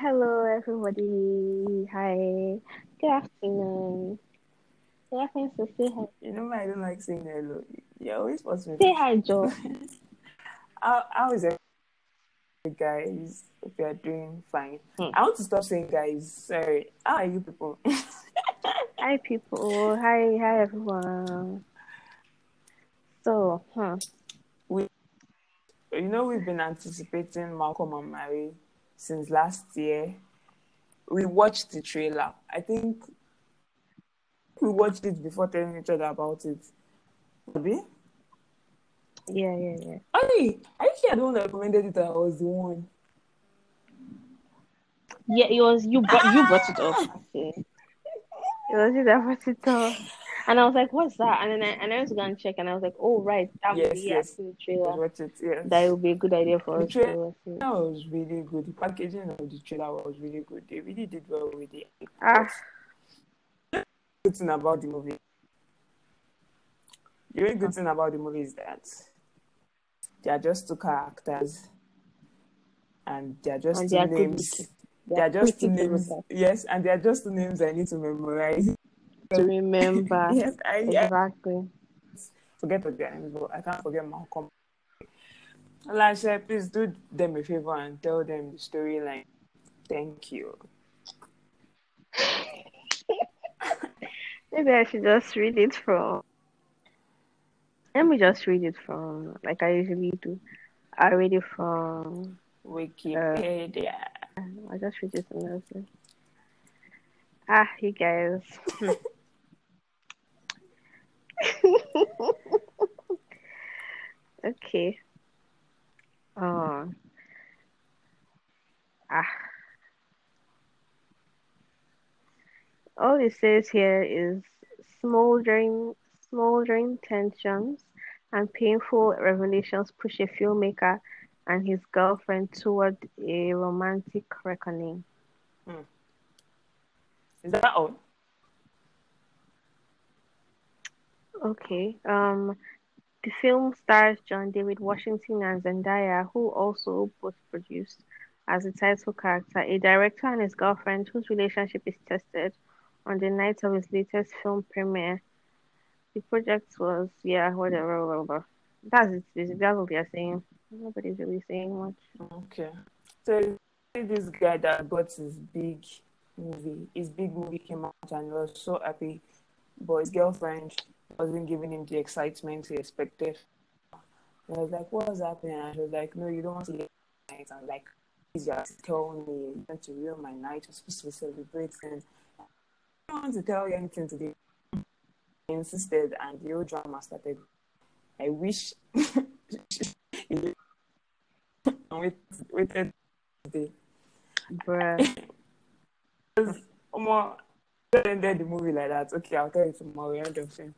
hello, everybody. Hi. Good afternoon. Good afternoon, so say hi. You know, I don't like saying hello. You always supposed to Say hi, Joe. how, how is everybody, guys? If you are doing fine. Hmm. I want to stop saying guys. Sorry. How are you people? hi, people. Hi, hi, everyone. So, hmm. you know, we've been anticipating Malcolm and Marie since last year. We watched the trailer. I think we watched it before telling each other about it. Maybe? Yeah, yeah, yeah. Hey, I think you're the one that recommended it. I was the one. Yeah, it was you. Brought, you brought it up. Okay. It was you that brought it up. And I was like, "What's that?" And then I and I went to go and check, and I was like, "Oh, right, that Yes, movie. yes. I've the trailer. it. Yes. That would be a good idea for The us trailer- to. That was really good. The packaging of the trailer was really good. They really did well with it. Ah, good thing about the movie. The really good thing about the movie is that they are just two characters, and they are just And two they are names. They are just two names. Yes, and they are just two names I need to memorize. To remember. yes, I, I Exactly. forget what their names were. I can't forget Malcolm. Lasha, please do them a favor and tell them the storyline. Thank you. Maybe I should just read it from. Let me just read it from, like I usually do. I read it from. Wikipedia. I just read it from there. Ah, you guys. okay. Oh. Ah. All it says here is smoldering, smoldering tensions and painful revelations push a filmmaker and his girlfriend toward a romantic reckoning. Is that all? Okay. Um, the film stars John David Washington and Zendaya, who also both produced as the title character, a director and his girlfriend whose relationship is tested on the night of his latest film premiere. The project was, yeah, whatever, whatever. That's it. That's what we are saying. Nobody's really saying much. Okay. So this guy that got his big movie, his big movie came out and was so happy, but his girlfriend wasn't giving him the excitement he expected. And I was like, "What's happening?" And she was like, "No, you don't want to night." I'm like, "Please, to tell me. You want to ruin my night. We're supposed to be celebrating. I don't want to tell you anything today." He insisted, and the whole drama started. I wish. wait, waited today. Omo, just ended the movie like that. Okay, I'll tell you tomorrow. End of film.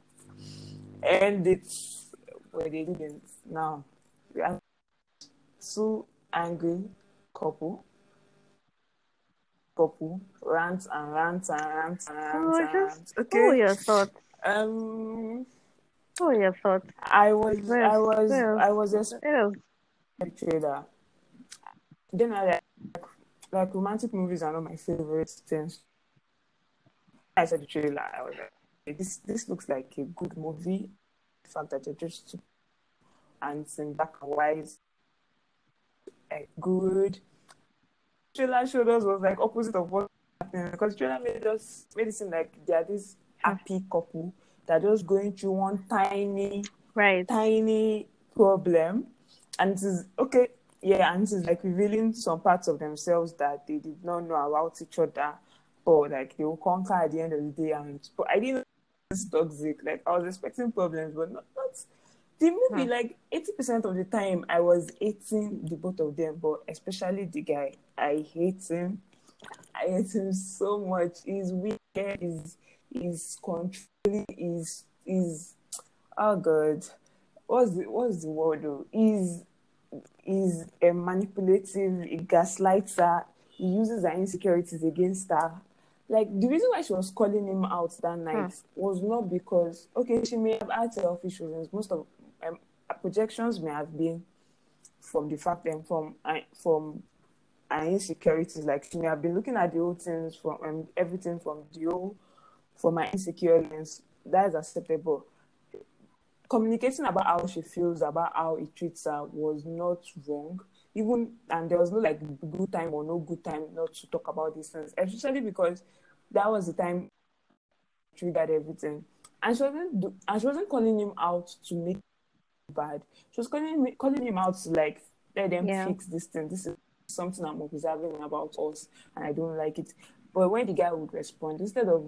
And it's where they didn't. Now we have two angry couple. Couple rants and rants and rants and rants Oh, and just- rants. What were your thoughts? Um, What were your thoughts? I was, I was, well. I was It was a trailer. Then I like, like romantic movies are not my favorite things. I saw the trailer. I was like, this this looks like a good movie. The fact that you're just and it's in black and white, like good. Trailer showed us was like opposite of what happened because trailer made us made it seem like they are this happy couple that are just going through one tiny right. tiny problem and it is okay yeah and it is like revealing some parts of themselves that they did not know about each other but like they will conquer at the end of the day and but i didn't toxic like i was expecting problems but not, not the movie Hmm. like 80% of the time i was hating the both of them but especially the guy. I hate him. I hate him so much. He's wicked he's he's controlling. He's he's oh god. What's the what's the word though? He's he's a manipulative, he gaslights her, he uses her insecurities against her. Like the reason why she was calling him out that night was not because okay, she may have had selfish reasons. Most of um, projections may have been from the fact and from uh, from and insecurities. Like she may have been looking at the old things from um, everything from the old from my insecurities. That is acceptable. Communicating about how she feels about how he treats her was not wrong. Even and there was no like good time or no good time not to talk about these things, especially because that was the time triggered everything. And she wasn't do, and she wasn't calling him out to make bad. She was calling me calling him out to like let them Yeah. fix this thing. This is something I'm observing about us and I don't like it. But when the guy would respond, instead of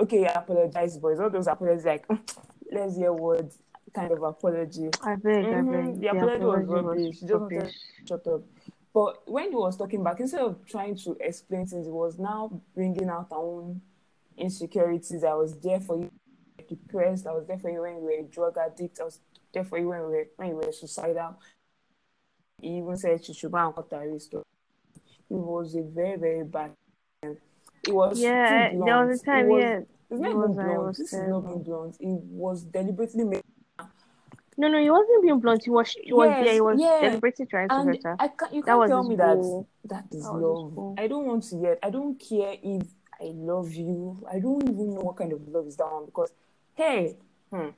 okay, I apologize, boys, all those apologies like let's hear words kind of apology. I beg, I Mhm, beg. the The apology was apology rubbish. She just wanted rubbish. shut up. But when he was talking back, instead of trying to explain things, he was now bringing out our own insecurities. I was there for you depressed. I was there for you when you were a drug addict. I was there for you when you were when you were suicidal. He even said she should go and cut her wrist. It was a very very bad. thing. It was Yeah, there was a time, It was, yeah. It's It not was- even blunt. was This is not being blunt. It was deliberately made. No, no, he wasn't being blunt. He was, he was, Yes, yeah, he was yeah. deliberately trying to And hurt her. I can't, you That can't was tell me that that is That love. I don't want to yet. I don't care if I love you. I don't even know what kind of love is that one because, hey, hmm,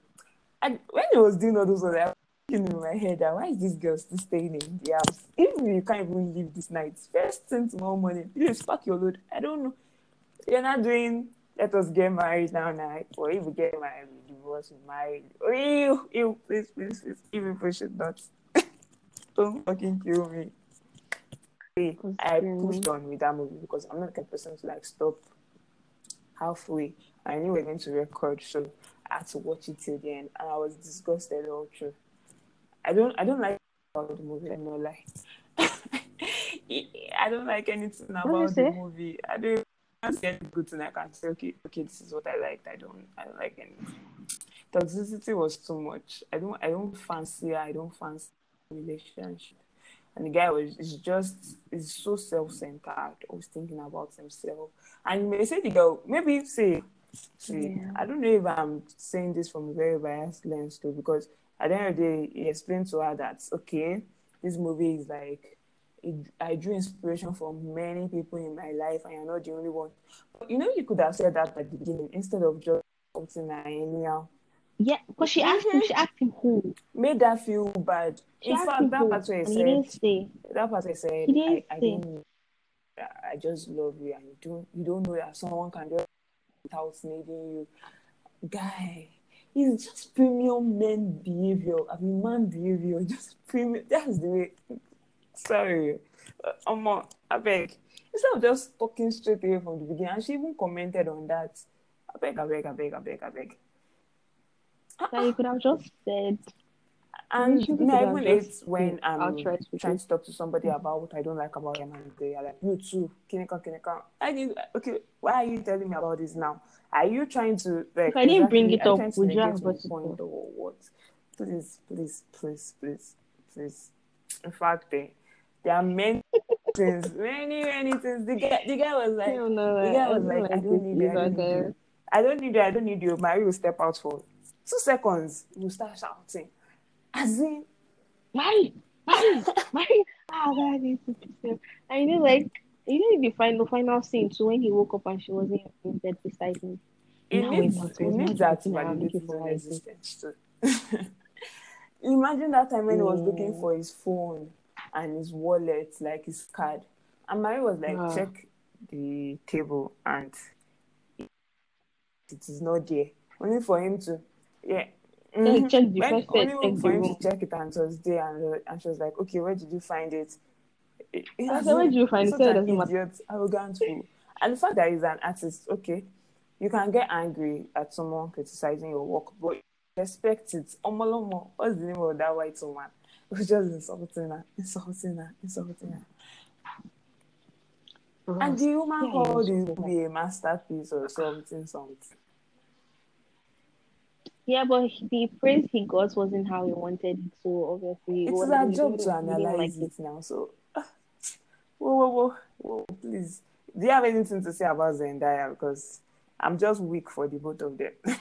and when he was doing all those ones, I was thinking in my head that why is this girl still staying in the house? Even if you can't even leave this night, first thing tomorrow morning, please pack your load. I don't know. You're not doing. Let us get married now, night, Or if we get married, divorce. Oh, ew, ew, please, please, please. Even if we should not. Don't fucking kill me. I pushed on with that movie because I'm not the kind of person to like stop halfway. I knew we were going to record, so I had to watch it till the end, and I was disgusted all through. I don't, I don't like about the movie. I'm not like, I don't like anything about the movie. I don't can't see any good thing. I can say, okay, okay, this is what I liked. I don't, I don't like anything. Toxicity was too much. I don't, I don't fancy her. I don't fancy relationship. And the guy was is just is so self centered, always thinking about himself. And you may say the girl, maybe say, see, Yeah. I don't know if I'm saying this from a very biased lens too, because at the end of the day, he explained to her that okay, this movie is like I drew inspiration from many people in my life, and you're not the only one. But you know, you could have said that at the beginning instead of just something anyhow. Yeah, but she asked him, she asked him who. Made that feel bad. She In fact, that part where And he said, that part I said, I, I don't I just love you and you don't you don't know that someone can do it without needing you. Guy, it's just premium men behavior. I mean man behavior, just premium that's the way sorry. Uh, Omo, I beg. Instead of just talking straight away from the beginning, and she even commented on that. I beg, I beg, I beg, I beg, I beg. That you could have just said. And You even just when I'm with trying to talk to somebody about what I don't like about them and they are like, you too, Kinika, Kinika. I did, okay, why are you telling me about this now? Are you trying to, like, If I didn't bring it up, would you have brought point or what? Please, please, please, please, please. In fact, eh, there are many things, many, many things. The guy, the guy was like, No, no, the guy was don't like, I like don't need you, I don't need you. I don't need you, I don't need you. Marie will step out for two seconds. You start shouting. As in, Mary, Mary, Mary. Ah, that is pissed. You know, like, you know, the final, final scene. So when he woke up and she wasn't in bed beside him. it Now needs, went out, it was needs not that validate for own why is it? existence too. Imagine that time when he was looking for his phone and his wallet, like his card. And Mary was like, check the table and it is not there. Only for him to, yeah. Mhm. check the When- only for him to check it and it was there and, and she was like, okay, where did you find it? It- it I said, where did you find it? Such Say it an matter. idiot, arrogant fool. And the fact that he's an artist, okay, you can get angry at someone criticizing your work, but respect it. Omolomo, what's the name of that white woman? It was just insulting her, insulting her, insulting. And the woman Yeah, he called was it so be a masterpiece or something, something. Yeah, but the praise he got wasn't how he wanted it. So obviously, It what- our job to analyze like it now. So, whoa, whoa, whoa, whoa, please. Do you have anything to say about Zendaya? Because I'm just weak for the both of them.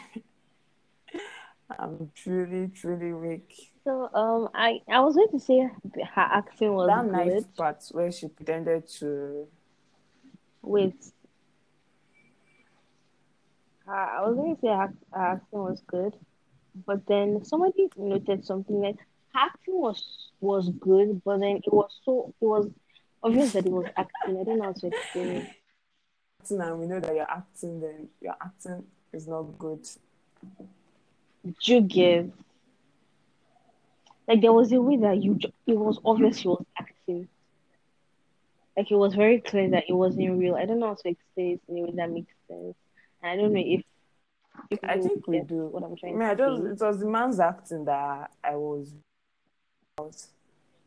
I'm truly, truly weak. So um, I I was going to say her acting was that good. knife part where she pretended to Wait. Uh, I was going to say her, her acting was good, but then somebody noted something like her acting was was good, but then it was so it was obvious that it was acting. I don't know how to explain it. acting and we know that you're acting then your acting is not good. Do you give? like there was a way that you ju- it was obvious she was acting. Like it was very clear that it wasn't real. I don't know how to explain it in a way that makes sense. And I don't know if if I think we do. what I'm I trying mean, I to don't, say. it was the man's acting that I was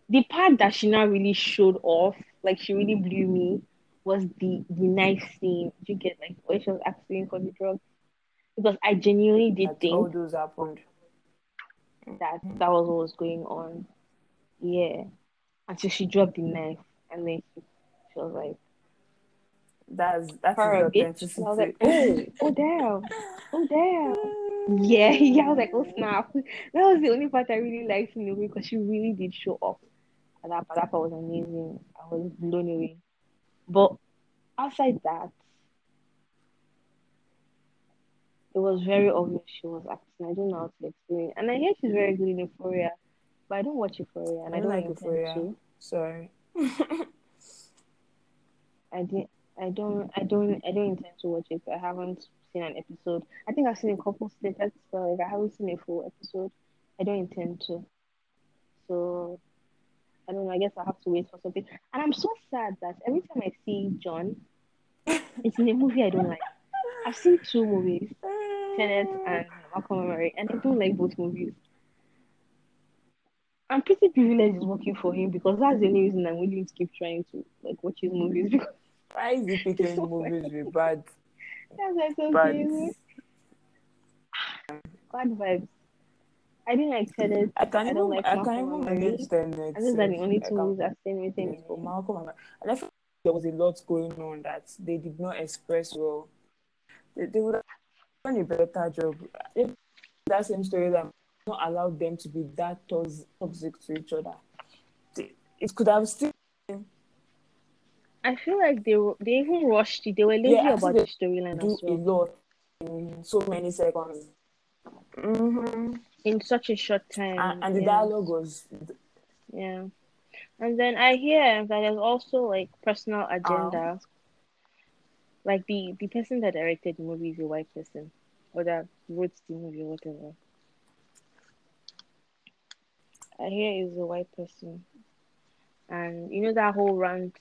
The part that she now really showed off, like she really blew me, was the the knife scene. Do you get like when she was acting for the drugs? Because I genuinely did that all think those happened. that that was what was going on. Yeah. Until she dropped the knife and then she, she was like, That's that's her is a bitch. And I was like, oh, oh damn. Oh damn. Yeah, yeah, I was like, oh snap. That was the only part I really liked in the movie because she really did show off. And that, part, that part was amazing. I was blown away. But outside that, it was very obvious she was acting. I don't know how to explain. And I hear she's very good in Euphoria, but I don't watch Euphoria and I I don't like Euphoria. to. Sorry. I did. I don't. I don't. I don't intend to watch it. I haven't seen an episode. I think I've seen a couple snippets, but like I haven't seen a full episode. I don't intend to. So I don't know. I guess I have to wait for something. And I'm so sad that every time I see John, it's in a movie I don't like. I've seen two movies, Tenet and Malcolm and Marie, and I don't like both movies. I'm pretty privileged it's working for him because that's the only reason I'm willing to keep trying to like watch his movies because Why is he picking So movies with bad, that's like so bad? crazy. Bad vibes. I didn't like Tenet. I can I even like I Malcolm can even and manage Tenet. And these are the only two movies I've seen with him. But Malcolm and and I feel there was a lot going on that they did not express well. They, they would have done a better job. If that same story that not allowed them to be that toxic to each other. It could have still I feel like they they even rushed it. They were lazy Yeah, about the storyline as a lot in so many seconds. hmm in such a short time. And, and the yeah. dialogue was Yeah. And then I hear that there's also like personal agenda. Like the the person that directed the movie is a white person, or that wrote the movie or whatever. I hear is a white person, and you know that whole rant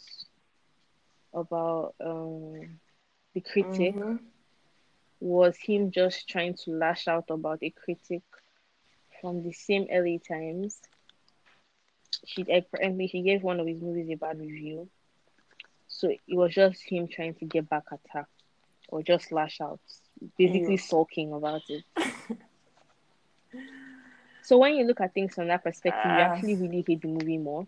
about um the critic Mhm. was him just trying to lash out about a critic from the same LA Times. She apparently she gave one of his movies a bad review, so it was just him trying to get back at her, or just lash out, basically sulking about it. so when you look at things from that perspective, you Ah. actually really hate the movie more.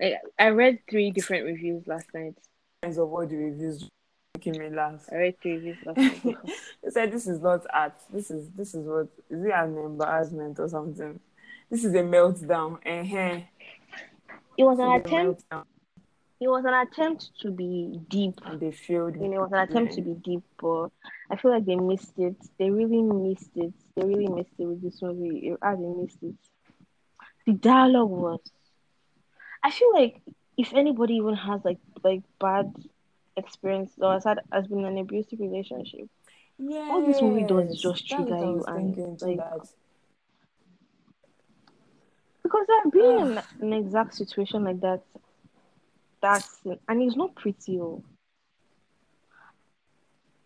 I, I read three different reviews last night. of all the reviews making me laugh. I read three reviews last night. They said this is not art. This is this is what is it an embarrassment or something? This is a meltdown. uh It was an attempt. It was an attempt to be deep. And they failed. You know, it was an attempt to be deep, but I feel like they missed it. They really missed it. They really missed it with this movie. It- Ah, they missed it. The dialogue was. I feel like if anybody even has like like bad experience or has had has been an abusive relationship, Yes, all this movie does is just trigger you and, like- because I've been in an exact situation like that. That's and it's not pretty. Oh.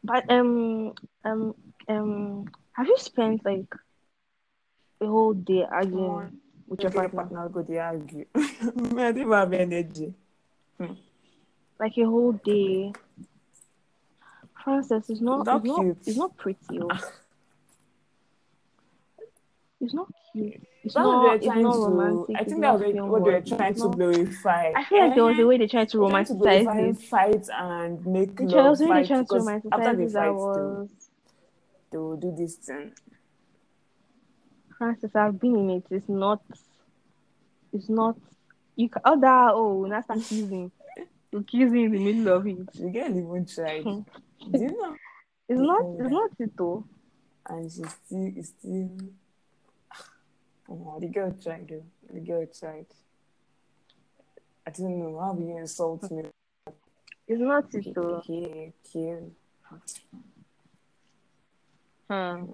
But um um um, have you spent like a whole day arguing with your partner? partner go they argue. I don't have energy. Like a whole day. Francis, it's not. It's not. cute. It's not pretty. Oh. It's not cute. It's That's not. they're It's trying to. I think that was film what they were trying to glorify. I feel like there was a way they tried to romanticize it. fight and make love was a way they tried to after romanticize it that fight, was they will do this thing. Francis, I've been in it. It's not. It's not. You can, oh that oh now start that's accusing. accusing in the middle of it. The girl even tried. Hmm. do you know? It's not. It's not it though. And she still, it's still. Oh, the girl tried though. The girl tried. I don't know how you insult me. It's not it though. Okay, okay. Hmm.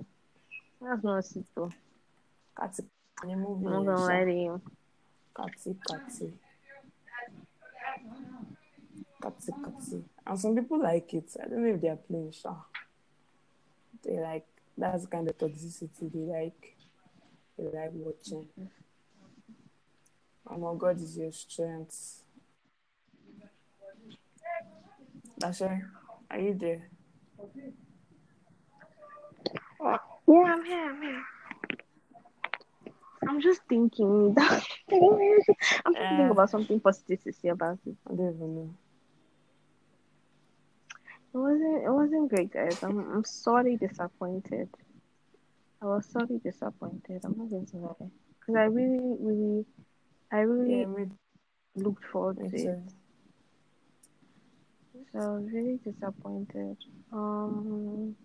That's not it though. Kati, the movie. I'm not gonna lie to you. Kati, Kati. Kati, Kati. And some people like it. I don't know if they're playing Shah. They like that's the kind of toxicity they like. They like watching. Oh my God is your strength. Dasha, are you there? Yeah, I'm here. I'm here. I'm just thinking that I'm thinking Uh. about something positive to say about it. I don't even know. It wasn't it wasn't great, guys. I'm I'm sorely disappointed. I was sorely disappointed. I'm not going to lie. Because I really, really I really Yeah, me, looked forward to it. So I was really disappointed. Um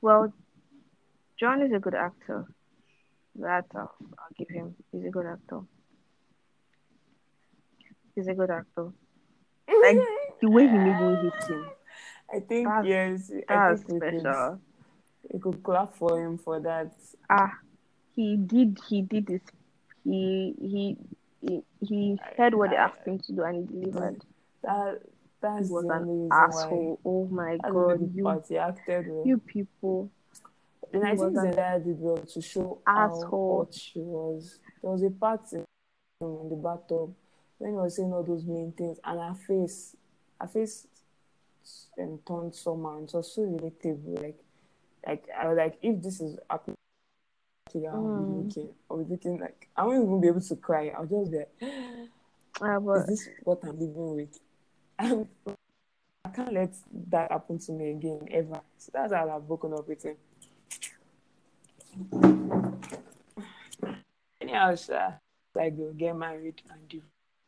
well John is a good actor. That uh, I'll give him. He's a good actor. He's a good actor. Like the way he made me hate him. I think That's- yes. I That's think we special. We could clap for him for that. Ah, he did. He did this. He he he, he heard what they asked him to do and he delivered. That He that's was an reason why. asshole. Oh my That's god, you part. He acted well. you people. and I think Zendaya did well to show asshole. how hot she was. There was a part in, in the bathtub when he was saying all those mean things, and her face, her face, and turned somehow. and It was so relatable. Like, like I was like, if this is happening, to you, I'll be Mm. looking. I'll be looking like I won't even be able to cry. I'll just be like, is but this what I'm living with? I can't let that happen to me again ever. So that's how I've broken up with him. Anyhow, sir, like they'll get married and do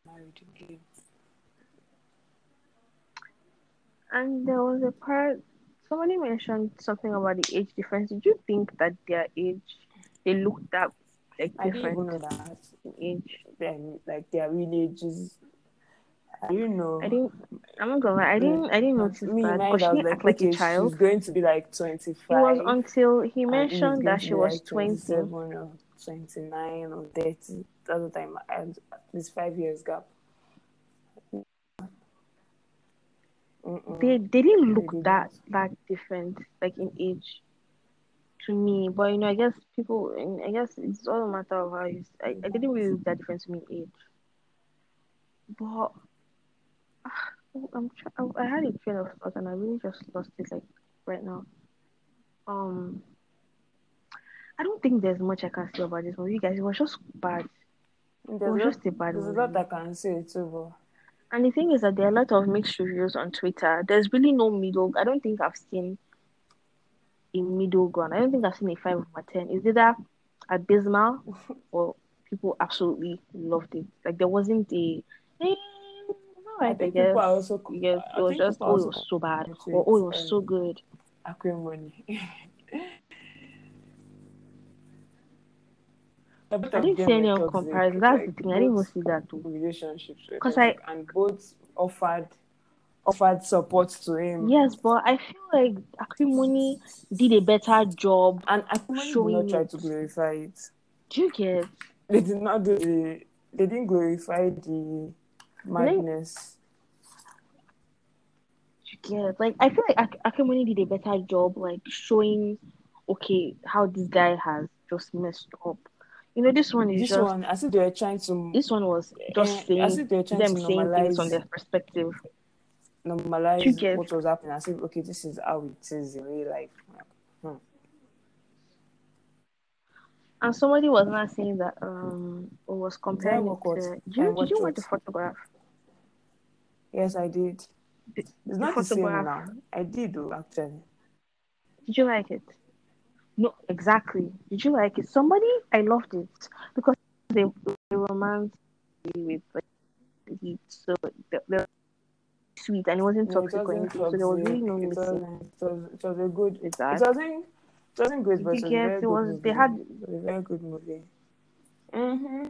married again. and there was a part. Somebody mentioned something about the age difference. Did you think that their age, they looked that like I didn't different know that. age? Then, like their real ages. I didn't know. I didn't. I'm not gonna lie. I didn't. I didn't notice Me, that because she was didn't like, act like okay, a child. she's going to be like 25. It was until he and mentioned that she was like 20. 27 or 29 or 30. That's the time had this five years gap. Mm-mm. They they didn't look that that different, like in age, to me. But you know, I guess people. I guess it's all a matter of how you. I, I didn't really look that different to me in age. But I'm. try- I I had a train of thought and I really just lost it like right now. Um, I don't think there's much I can say about this movie, guys. It was just bad. It There's, was a, just a bad there's a lot I can say too, And the thing is that there are a lot of mixed reviews on Twitter. There's really no middle. I don't think I've seen a middle ground. I don't think I've seen a five over ten. Is either abysmal or people absolutely loved it. Like there wasn't a. Eh, I alright, I think guess. also. Yes, I it was just oh, it was so bad, or oh, it was so good. acrimony. A bit I didn't see any on comparison. That's like, the thing. I didn't even see that too. relationships were 'Cause I- and both offered offered support to him. Yes, but I feel like Acrimony did a better job. And acrimony did not try to glorify it. Do you get? They did not do the. They didn't glorify the madness. you get like I feel like Ak- Acrimony did a better job like showing okay how this guy has just messed up. You know, this one is This just one, I if they were trying to this one was just Eh, saying as if they were trying them to saying things from their perspective. You normalize get- what was happening. I said, okay, this is how it is in real life. Hmm. And somebody was not saying that um or was comparing it to did you, did you watch the photograph? Yes, I did. The, It's not the same now. I did though, actually. Did you like it? No, exactly. Did you like it? Somebody, I loved it because they, they romance with like heat, so they, they're sweet and it wasn't No, toxic or anything. So there was really no wasn't. It was, it was a good. with It wasn't. It wasn't great, but it was a very it good was- movie. they had- It was a very good movie. Mm-hmm.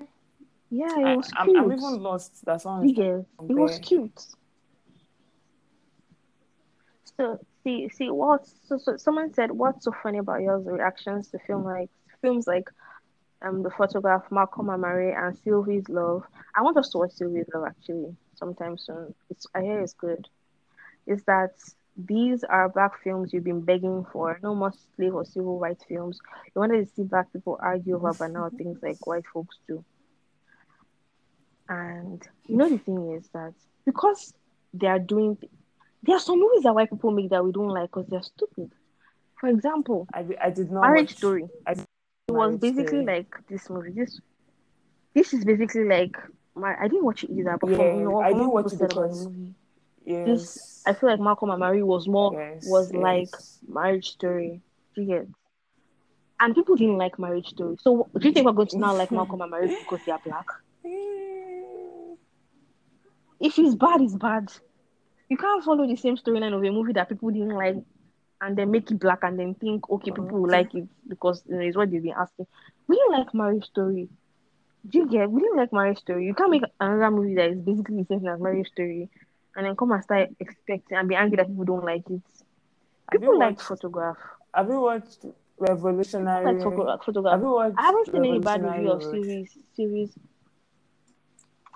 Yeah, it I, was I'm, cute. I'm even lost. That's all. It? It was cute. So see, see what? So, so someone said, "What's so funny about your reactions to film like films like um the photograph, Malcolm and Marie, and Sylvie's Love?" I want us to watch Sylvie's Love actually sometime soon. It's I hear it's good. Is that these are black films you've been begging for? No more slave or civil rights films. You wanted to see black people argue over banal things like white folks do. And you know the thing is that because they are doing, there are some movies that white people make that we don't like because they're stupid. For example, I, I did not Marriage watch. Story. I It was basically Story. like this movie. This this is basically like my. I didn't watch it either, but from Yeah, you know, I didn't watch it said about the because- Yes. I feel like Malcolm and Marie was more yes, was like. Marriage Story. Do you get? And people didn't like Marriage Story. So do you think we're going to now like Malcolm and Marie because they are black? If it's bad, it's bad. You can't follow the same storyline of a movie that people didn't like and then make it black and then think, okay, mm-hmm. people will like it because you know, it's what they've been asking. We didn't like Marriage Story. Do you get? We didn't like Marriage Story. You can't make another movie that is basically the same thing as Marriage Story and then come and start expecting and be angry that people don't like it. People like watched? photograph. Have you watched Revolutionary? Like photo- photograph. Have you watched? I haven't seen any bad review of series. Series.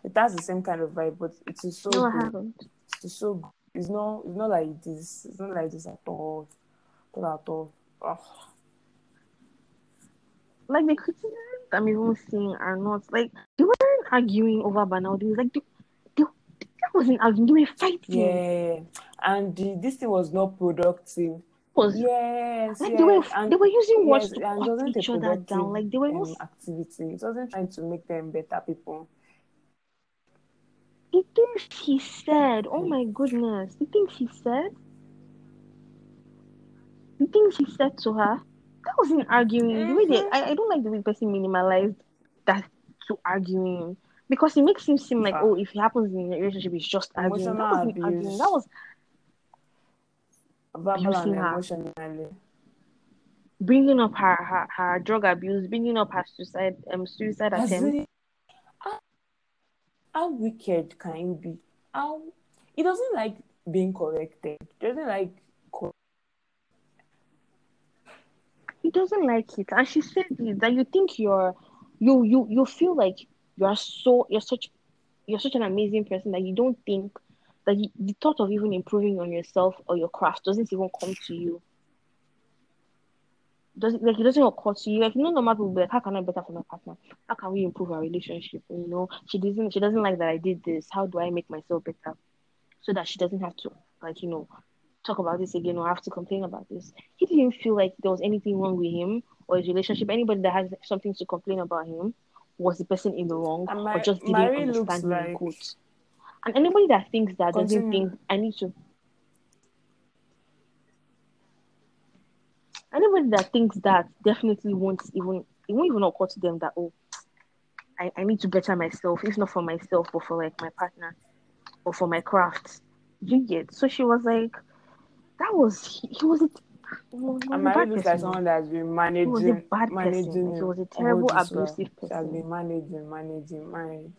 It has the same kind of vibe, but it is so No, I haven't. Is so. It's not. It's not like this. It's not like this at all. Not at all. Oh, like the criticisms I'm even seeing are not like they weren't arguing over banal things. Like they, they, they wasn't arguing, they were fighting. yeah. And the, this thing was not productive. Was Yes. like yes. they were and they were using words yes, to cut each other down. Like they were um, not activity. It wasn't trying to make them better people. The things he said. Oh my goodness, the things he said. The things he said to her. That wasn't arguing. The way they. I, I don't like the way person minimalized that to arguing because it makes him seem like oh if it happens in a relationship it's just arguing. That wasn't abuse. arguing. That was Verbal and Abusing her. emotionally. bringing up her, her, her drug abuse, bringing up her suicide um suicide attempt. How, wicked can you be? How he doesn't like being corrected. He doesn't like cor- He doesn't like it, and she said that you think you're you you you feel like you are so you're such you're such an amazing person that you don't think that you, the thought of even improving on yourself or your craft doesn't even come to you. Doesn't like it doesn't occur to you. Like you know, normal people be like, how can I better for my partner? How can we improve our relationship? You know, she doesn't she doesn't like that I did this. How do I make myself better? So that she doesn't have to like, you know, talk about this again or have to complain about this. He didn't feel like there was anything wrong with him or his relationship. Anybody that has something to complain about him was the person in the wrong And or just didn't understand him like- quotes. And anybody that thinks that doesn't think I need to anybody that thinks that definitely won't even it won't even occur to them that oh I, I need to better myself, if not for myself, but for like my partner or for my craft. You get so she was like that was he, he was a, a And bad looks like person. someone that's been He managing, was a bad managing person. He was a terrible abusive She has person. been managing, managing, managing.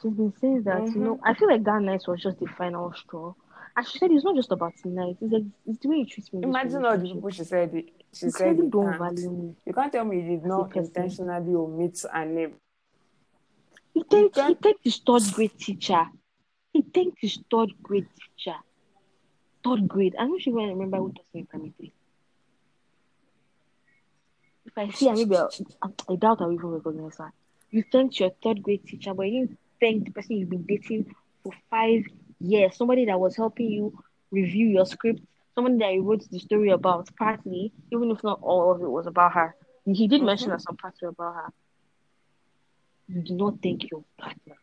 She's been saying that, you Mm-hmm. know, I feel like that night was just the final straw. And she said it's not just about tonight, it's like it's the way you treat me. Imagine all the people she said it. She You said it. don't value me. You can't tell me you did not intentionally omit her name. He thanked, he thanked his third grade teacher. He thanked his third grade teacher. Third grade. I'm not sure when I remember who taught me in primary three. If I see her, maybe I'll, I doubt I'll even recognize her. You thanked your third grade teacher, but you didn't thank the person you've been dating for five years. Somebody that was helping you review your script. Somebody that you wrote the story about, partly, even if not all of it was about her. He did mention Mhm. that some parts were about her. You do not thank your partner.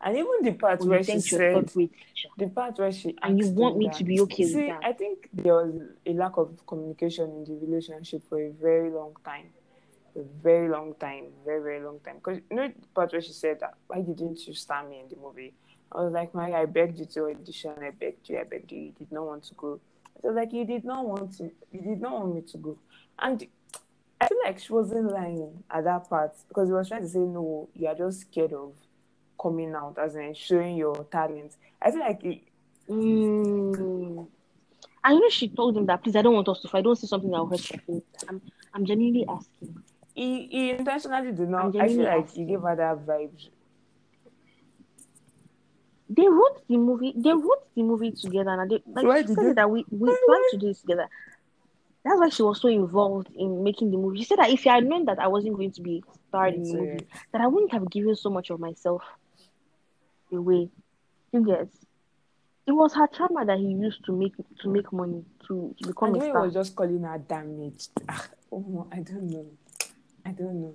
And even the part you where she said, third grade teacher. the part where she And you want me that- to be okay with See, that. I think there was a lack of communication in the relationship for a very long time. A very long time, very very long time. Because you know the part where she said that why didn't you star me in the movie? I was like, Mike, I begged you to audition. I begged you. I begged you. You did not want to go. I was like, you did not want to. You did not want me to go. And I feel like she wasn't lying at that part because he was trying to say, no, you are just scared of coming out, as in showing your talent. I feel like it, Mm. You know, she told him that, please, I don't want us to fight. Don't say something that will hurt your feelings. I'm, I'm genuinely asking. he, he intentionally did not. I feel like he gave her that vibe. They wrote the movie. They wrote the movie together, and they like Why she did said they- that we we planned to do this together. That's why she was so involved in making the movie. She said that if I had known that I wasn't going to be starred in the movie, that I wouldn't have given so much of myself away. You get? It was her trauma that he used to make to make money to, to become And a way he was just calling her damaged. Ah, oh, I don't know. I don't know.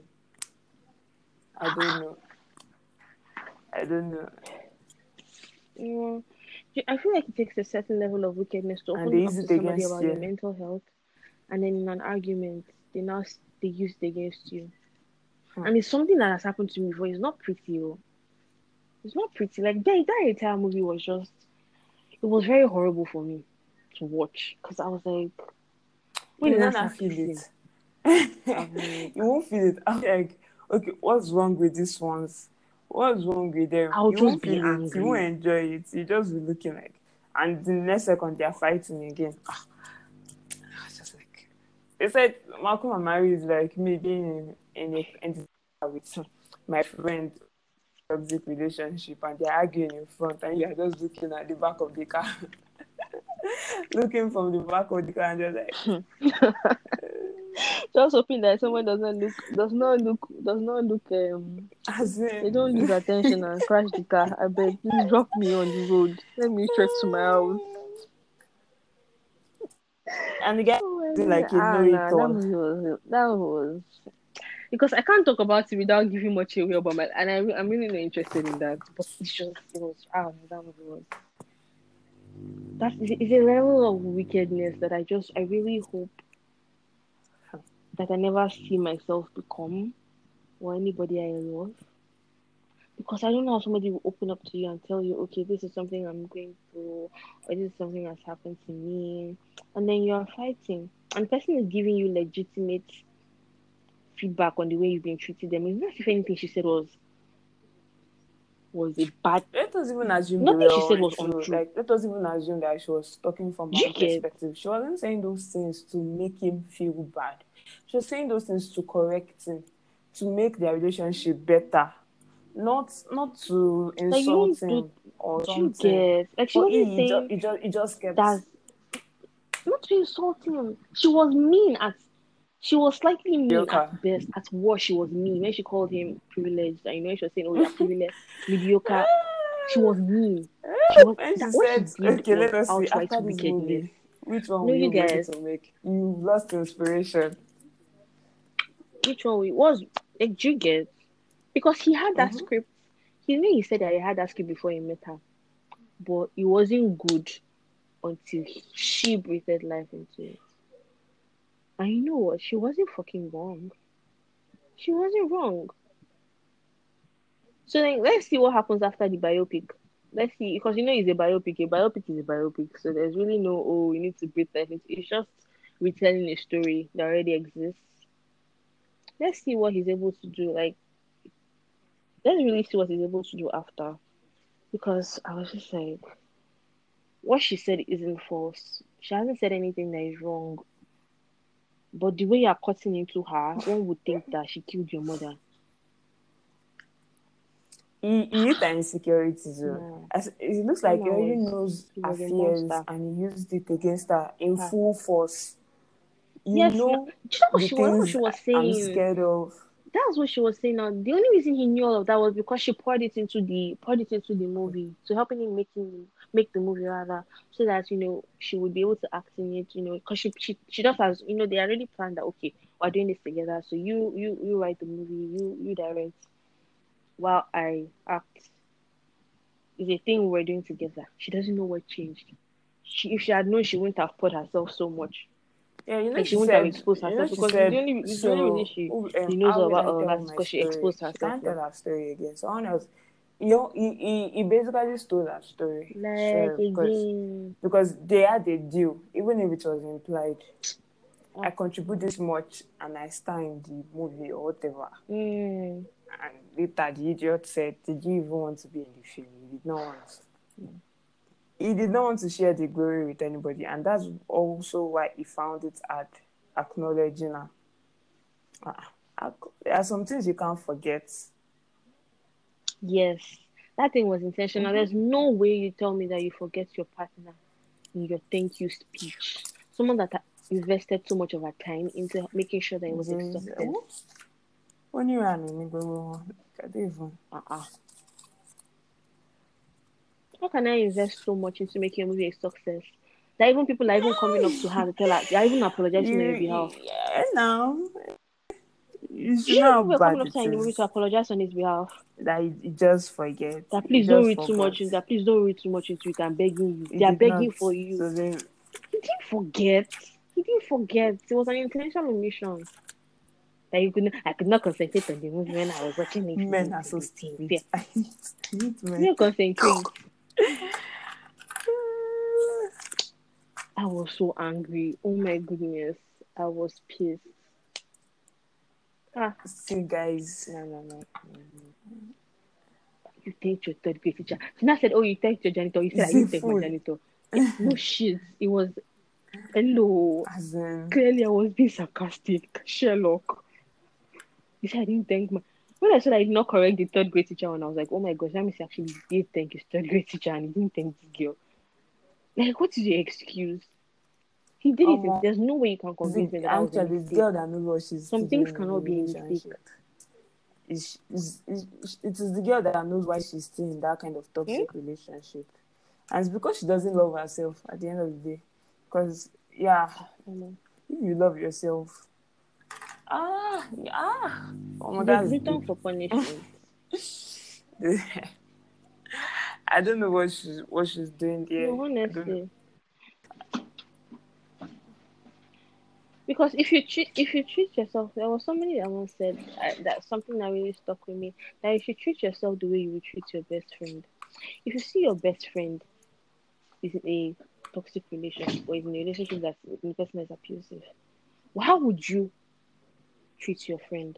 I don't know. I don't know. Yeah. I feel like it takes a certain level of wickedness to open up to somebody about you. your mental health, and then in an argument, they now they use it against you. Hmm. And it's something that has happened to me before. It's not pretty, oh. It's not pretty. Like that, that entire movie was just. It was very horrible for me to watch because I was like, when you did I will start not feel it. you won't feel it. I'm like, okay, what's wrong with these ones? What's wrong with them? I'll you just won't be feel it. You won't enjoy it. You just be looking like, and the next second they're fighting again. Ah, just like, they said Malcolm and Marie is like me being in, in a in with my friend toxic relationship and they're arguing in front and you're just looking at the back of the car looking from the back of the car and just like Just hoping that someone doesn't look, does not look, does not look. Um, as in, they don't lose attention and crash the car. I beg, please drop me on the road. Let me trek to my house. and the guy Oh, like you ah, know it all? That was that was because I can't talk about it without giving much away about my and I, I'm really not interested in that. But it's just it was ah that was that is a level of wickedness that I just I really hope that I never see myself become or anybody I love. Because I don't know how somebody will open up to you and tell you, okay, this is something I'm going through, or this is something that's happened to me, and then you're fighting, and the person is giving you legitimate feedback on the way you've been treating them. It's not if anything she said was was a bad. let us even assume Nothing she said was untrue. Like let us even assume that she was talking from you her perspective. She wasn't saying those things to make him feel bad. She was saying those things to correct him, to make their relationship better. Not not to insult don't him or Do you something. get? Like she But wasn't he, he, saying just, he, just, he just kept that's not to insult him. She was mean at she was slightly mean Mediocre. at best. At worst, she was mean. When she called him privileged, and you know she was saying, "Oh, you're privileged, mediocre." She was mean. She was, when she what she "Okay, let us see after this movie, which one No, will you you be able guys. to make?" You lost inspiration. Which one we was like? Do you get? Because he had that Mhm. script. He knew he said that he had that script before he met her, but it wasn't good until she breathed life into it. And you know what? She wasn't fucking wrong. She wasn't wrong. So then let's see what happens after the biopic. Let's see, because you know it's a biopic. A biopic is a biopic, so there's really no oh we need to breathe life into. It's just retelling a story that already exists. Let's see what he's able to do. Like, let's really see what he's able to do after, because I was just like, what she said isn't false. She hasn't said anything that is wrong. But the way you're cutting into her, one would think that she killed your mother. Mm, he, he hit her insecurities. oh. No. As, it looks like he already knows her fears monster. and he used it against her in full force. You Yes, know Do you know what she, what she was I'm saying? scared of. That's what she was saying. Now, the only reason he knew all of that was because she poured it into the poured it into the movie, to helping him making make the movie rather, so that you know she would be able to act in it. You know, because she, she she just has you know they already planned that okay we're doing this together. So you you you write the movie, you you direct, while I act. is a thing we're doing together. She doesn't know what changed. She, if she had known, she wouldn't have put herself so much. Yeah, you know, Like she she wouldn't have said, exposed you know, herself because said, the only, the so, only reason she, who- she um, knows about all tell that is because she story? exposed She herself. can't now. tell her story again. Someone else, you know, he, he, he basically stole that story. Like Sure, because, because they had a deal, even if it was implied. I contribute this much and I star in the movie or whatever. Mm, And later the idiot said, Did you even want to be in the film? He did not want. He did not want to share the glory with anybody, and that's also why he found it hard acknowledging her. Ah, ah There are some things you can't forget. yes. That thing was intentional. Mm-hmm. There's no way you tell me that you forget your partner in your thank you speech. Someone that invested so much of her time into making sure that it was a Yes. success. When you ran in go, I don't even. Uh-uh. How can I invest so much into making a movie a success? That even people are even coming up to her to tell her, they're even apologizing on your behalf. yeah, no. You know we're how coming up to in the movie to apologize on his behalf. That just forget. That please don't read too much. That please don't read too much into it. I'm begging you. He They are begging not. for you. So then, He didn't forget. He didn't forget. It was an intentional mission. That you could I could not concentrate on the movie when I was watching it. men are so stupid. I hate men. You concentrate. I was so angry. Oh my goodness. I was pissed. Ah, See, guys, no, no, no. no. You thanked your third grade teacher. She now said, Oh, you thanked your janitor. You said, I didn't thank my janitor. Yeah, no shit. It was, hello. as in, Clearly, I was being sarcastic. Sherlock. You said, I didn't thank my. When I said I did not correct the third grade teacher, and I was like, Oh my gosh, that means he actually did thank his third grade teacher and he didn't thank this girl. Like, what is your excuse? He did it. There's no way you can convince me that was actually, the mistake. girl that knows what she's Some things cannot be a mistake. relationship. Is, is, is, it is the girl that knows why she's still in that kind of hmm? toxic relationship. And it's because she doesn't love herself at the end of the day. Because, yeah, if you love yourself, ah, ah, oh God, written for punishment. I don't know what she's what she's doing there. No, I don't know. honestly. Because if you treat if you treat yourself, there was somebody that once said uh, that something that really stuck with me. That if you treat yourself the way you would treat your best friend, if you see your best friend is in a toxic relationship or is in a relationship that the person is abusive, how would you treat your friend?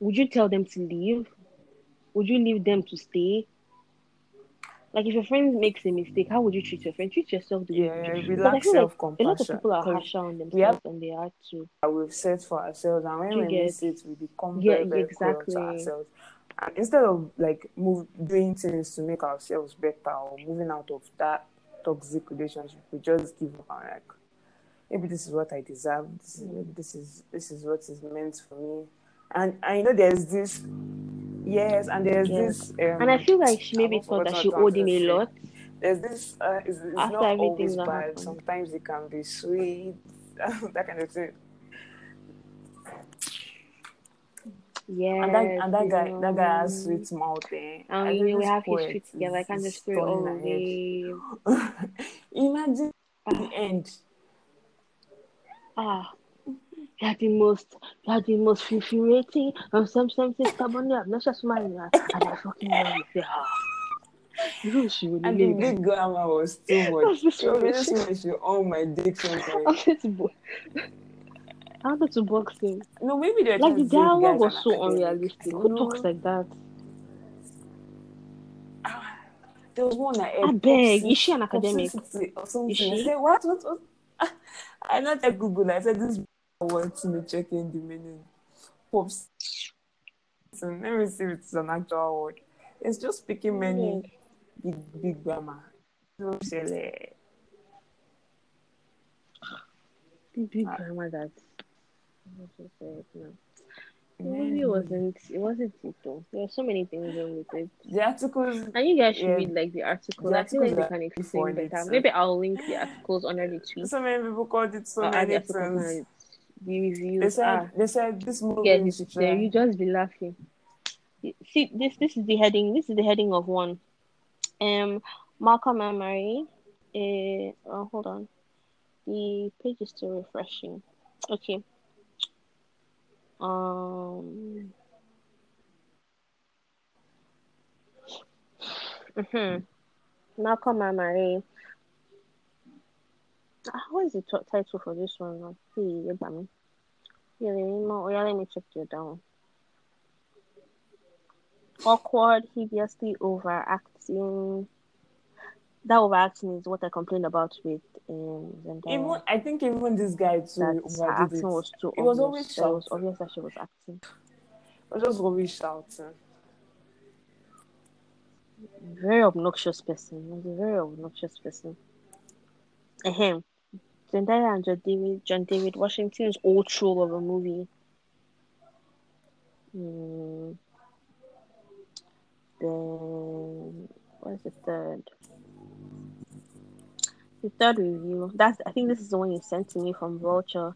Would you tell them to leave? Would you leave them to stay? Like if your friend makes a mistake, how would you treat your friend? Treat yourself the way Yeah, you Because I like a lot of people are harsher on themselves have- than they are to. that we've set for ourselves, and when we get- miss it, we become Yeah, very, very cruel exactly. to ourselves. And instead of like move doing things to make ourselves better or moving out of that toxic relationship, we just give up and like maybe this is what I deserve. This is maybe this is this is what is meant for me. And I know there's this yes, and there's Yes. this um, And I feel like she maybe thought that she owed him a lot. there's this uh, it's, it's After not everything always bad. happened. Sometimes it can be sweet, that kind of thing. Yeah, And that and that guy that guy has sweet mouth eh? And I you know, we have poet history together. I can't just throw it all away. Imagine the end. Ah. You are the most, you are the most infuriating and some something stubbornly obnoxious man, and I fucking love you. Yeah. You know she would And the big grammar was too much. So the this one own my diction. I point. wanted to, bo- I wanted to box him. No, maybe they're Like the dialogue was so unrealistic. Who talks like that? Ah, There was one that I beg, is she an academic? Or something. Is I she? said, what? What? what? I not at Google. I said, this wants me checking the meaning. Pops. So let me see if it's an actual word. It's just speaking many big, big grammar. Big, big Ah. grammar that. what to say it now? The movie wasn't. It wasn't it though. There were so many things wrong with it. The articles, And you guys should Yeah. read like the article. The I feel like they can are explain better. too. Maybe I'll link the articles under the tweet. so many people called it so I'll many articles things. and the They said, Ah, they said this movie yeah, is this, there you just be laughing. See, this this is the heading. This is the heading of one. Um, Malcolm and Marie. Uh, oh, hold on. The page is still refreshing. Okay. Um. Mhm. Malcolm and Marie. Ah, What is the t- title for this one? Hey, you got me. Yeah, let me check you down. Awkward, hideously overacting. That overacting is what I complained about with um, Even I think even this guy too That her acting it. was too obvious. It was always that it was obvious that she was acting. I was just always shouting. Very obnoxious person. Was a very obnoxious person. Ahem. Zendaya and John David, John David Washington's old troll of a movie. Hmm. Then what's the third? The third review. That's I think this is the one you sent to me from Vulture.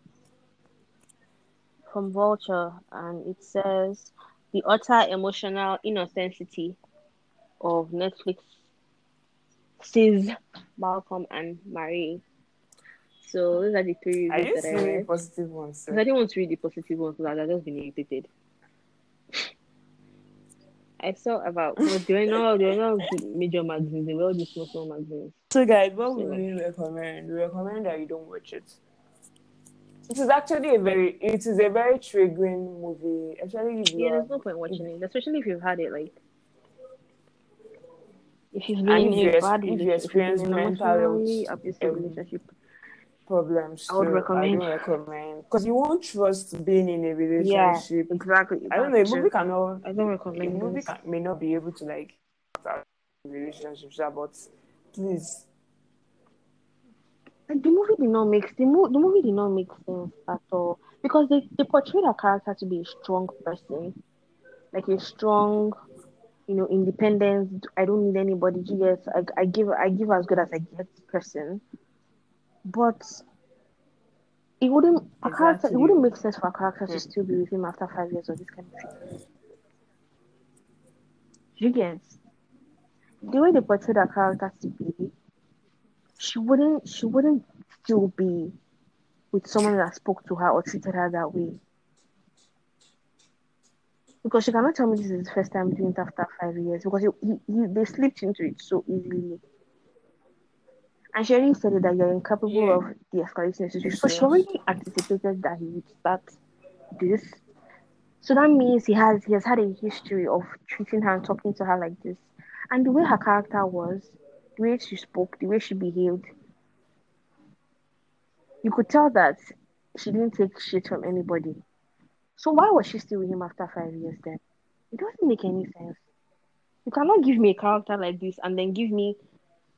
From Vulture, and it says the utter emotional inauthenticity of Netflix sees Malcolm and Marie. So those are the three I reviews didn't that I read. positive ones. Because I didn't want to read the positive ones because I'd just been irritated. I saw about well, there were no there were no major magazines, there were all these small small magazines. So guys, what like- really recommend, we recommend that you don't watch it. It is actually a very, it is a very triggering movie. Actually, Yeah, there's no point watching it, especially if you've had it like if you've been if in you a bad if you relationship, if you've experience mental health, abusive um, relationship, problems, I would recommend- I don't recommend because you won't trust being in a yeah, relationship. exactly. I don't know. A movie cannot. I don't A recommend movie can, may not be able to like relationships, but please Like the movie did not make the, mo- the movie did not make sense at all because they, they portrayed her character to be a strong person, like a strong, you know, independent. I don't need anybody. You get, I, I give I give as good as I get person, but it wouldn't a character. It wouldn't make sense for a character to Hmm. still be with him after five years of this kind of treatment. You get the way they portrayed her character to be. She wouldn't. She wouldn't still be with someone that spoke to her or treated her that way. Because she cannot tell me this is the first time doing it after five years because he, he, he, they slipped into it so easily. And she already said that you're incapable Yeah. of the situation. It's So she already anticipated that he would start this. So that means he has he has had a history of treating her and talking to her like this. And the way her character was, the way she spoke, the way she behaved, you could tell that she didn't take shit from anybody. So why was she still with him after five years then? It doesn't make any sense. You cannot give me a character like this and then give me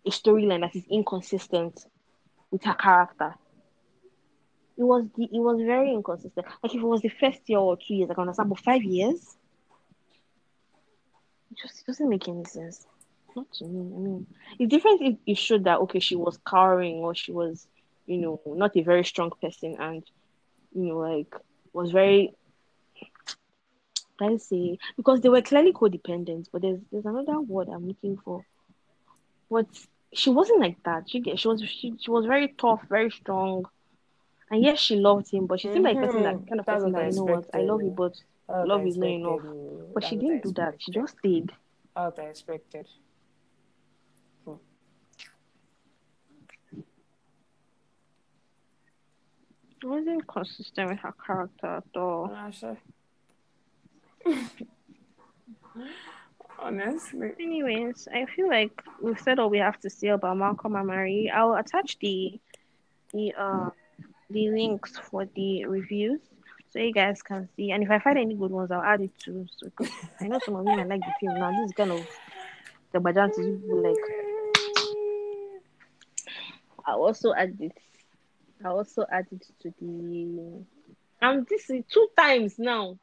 a storyline that is inconsistent with her character. It was the it was very inconsistent. Like if it was the first year or two years, I can understand, but five years? It just doesn't make any sense. Not to me. I mean, it's different if it showed that okay, she was cowering or she was, you know, not a very strong person and you know, like was very let's say because they were clearly codependent, but there's there's another word I'm looking for. But she wasn't like that. She she was she, she was very tough, very strong. And yes, she loved him, but she seemed like a person that Mhm. kind of That's person that I you know what, I love you, but love is not enough. But that's she didn't do that. She just stayed. What I expected. Wasn't consistent with her character at all. Sure. Honestly. Anyways, I feel like we've said all we have to say about Malcolm and Marie. I'll attach the the uh the links for the reviews so you guys can see. And if I find any good ones, I'll add it too. So I know some of you might like the film now. This is kind of the bajanti you people like. I'll also add it. I'll also added to the. And this is two times now.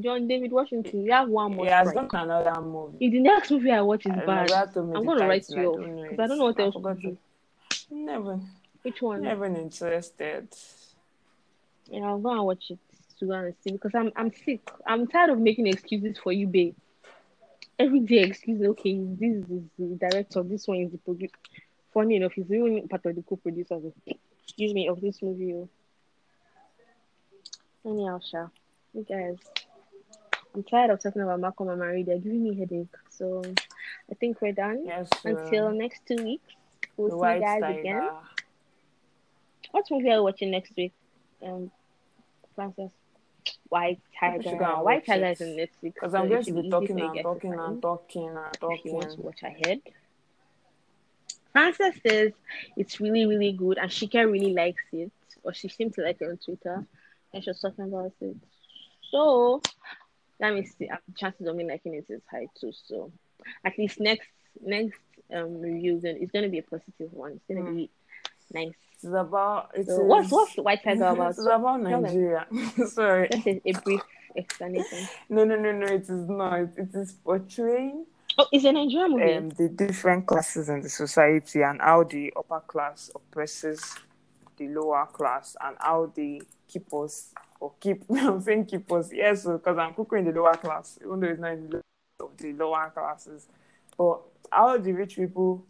John David Washington, you have one more Yeah, it's strike. another movie. If the next movie I watch is I bad, never told me I'm gonna write title, you I off because. I don't know what I else to forgot do. Never, Which one? never interested. Yeah, I'll go and watch it to go and see because I'm I'm sick. I'm tired of making excuses for you, babe. every day excuse me, okay, this is the director, this one is the producer. Funny enough, he's even part of the co-producers. Excuse me, of this movie. Anyhow, Sha, you guys, I'm tired of talking about Malcolm and Marie. They're giving me a headache. So I think we're done. Yes, Until next two weeks, we'll the see White you guys Tiger. again. What movie are you watching next week? Um, Francis. White Tiger. White Tiger is on Netflix. Because I'm going to be talking and talking and talking and if you want to talking. watch ahead. Frances says it's really, really good, and Shika really likes it, or she seemed to like it on Twitter, and she was talking about it. So that means the uh, chances of me liking it is high too. So at least next next um review then it's gonna be a positive one. It's gonna Hmm. be nice. It's about it's So what's what's White Tiger about? It's about. Nigeria. Sorry. Just a, a brief explanation. No, no, no, no. It is not. It is portraying Oh, it's a Nigerian movie. um, the different classes in the society and how the upper class oppresses the lower class and how they keep us or keep I'm saying keep us yes because I'm cooking in the lower class even though it's not in the lower classes but how the rich people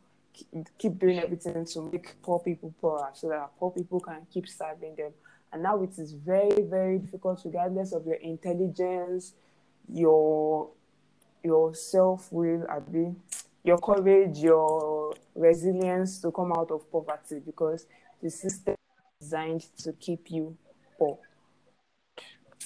keep doing everything to make poor people poorer so that poor people can keep serving them and now it is very very difficult regardless of your intelligence your your self will, Abi, your courage, your resilience to come out of poverty because the system is designed to keep you poor.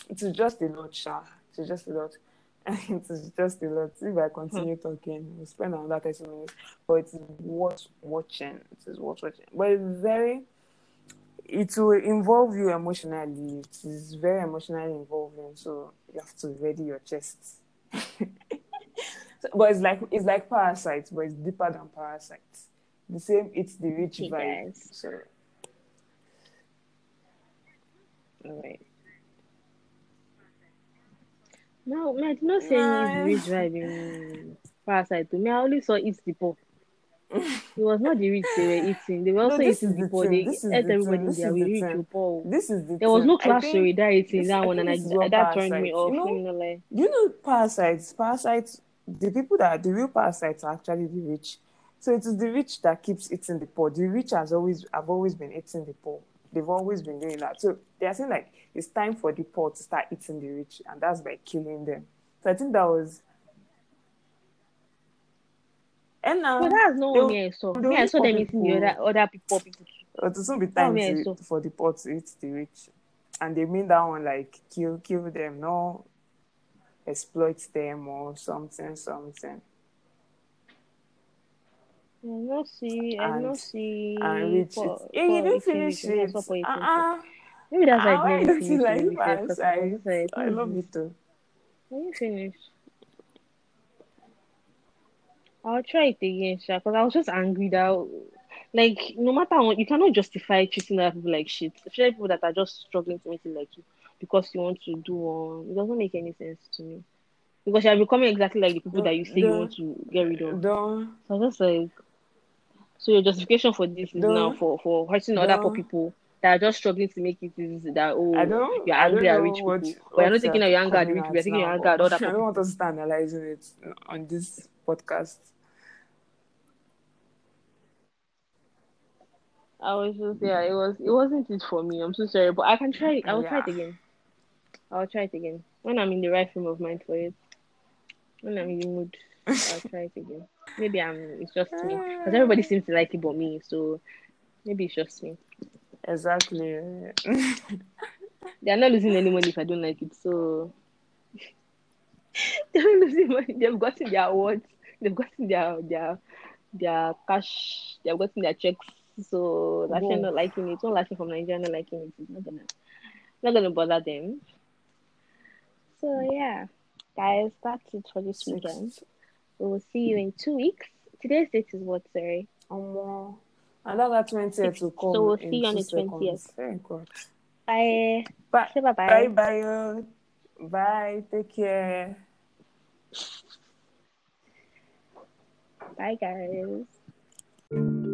It is just a lot, Sha. It is just a lot. it is just a lot. If I continue hmm. talking, we'll spend another 30 minutes. But it is worth watching. It is worth watching. But it's very it will involve you emotionally. It is very emotionally involving, so you have to ready your chest. So- but it's like it's like parasites, but it's deeper than parasites. The same it's the rich Okay, vibe. guys. So All right. No, me, I did not say any rich vibe in Parasite. To me, I only saw it's the poor. It was not the rich they were eating. They were No, also this eating the the poor. They ate everybody in this We rich or poor. this is the There was no class solidarity in that one, and I, that turned me off. you know, let me not lie. Do you know parasites? Parasites, the people that the real parasites are actually the rich. So it is the rich that keeps eating the poor. The rich has always have always been eating the poor. They've always been doing that. So they are saying like it's time for the poor to start eating the rich, and that's by killing them. So I think that was. And now But that's not what I saw. they Me, I saw them eating the other other people. people. it will soon be time me, to, for the poor to eat the rich, and they mean that one like kill kill them, no exploit them or something something. I not see. I And- not see. and reach poor- it. Hey, you didn't finish. I it. saw poor eating poor. Uh-uh. Maybe that's why Ah, I didn't finish like 'cause I? I "Hmm, love it too. Are you finished? I'll try it again, Sha, because I was just angry that, like, no matter what, you cannot justify treating other people like shit, especially people that are just struggling to make it like you, because you want to do one. It doesn't make any sense to me. Because you're becoming exactly like the people that you say you want to get rid of. Don't So I was just like, so your justification for this is No. now for for hurting other poor people that are just struggling to make it is that oh I don't. you're I don't angry at rich what, people, but you're not what taking your anger at rich people, you're taking your anger at other I don't want us to start analyzing it on this podcast. I was just yeah, it was it wasn't it for me. I'm so sorry, but I can try. I'll try it again. I'll try it again when I'm in the right frame of mind for it. When I'm in the mood, I'll try it again. Maybe I'm. It's just me because everybody seems to like it but me. So maybe it's just me. Exactly. They are not losing any money if I don't like it. So they're not losing money. They've gotten their awards. They've gotten their their their cash. They've gotten their checks. So Lashe Whoa. not liking it. One Lashe from Nigeria not liking it. It's not gonna not gonna bother them. So yeah, guys, that's it for this weekend. We will see you in two weeks. Today's date is what? Sorry. Um, another 20th to come. So we'll see you on the 20th. seconds. Very good. Bye. Bye. Say bye bye. Bye bye. Bye. Take care. Bye guys.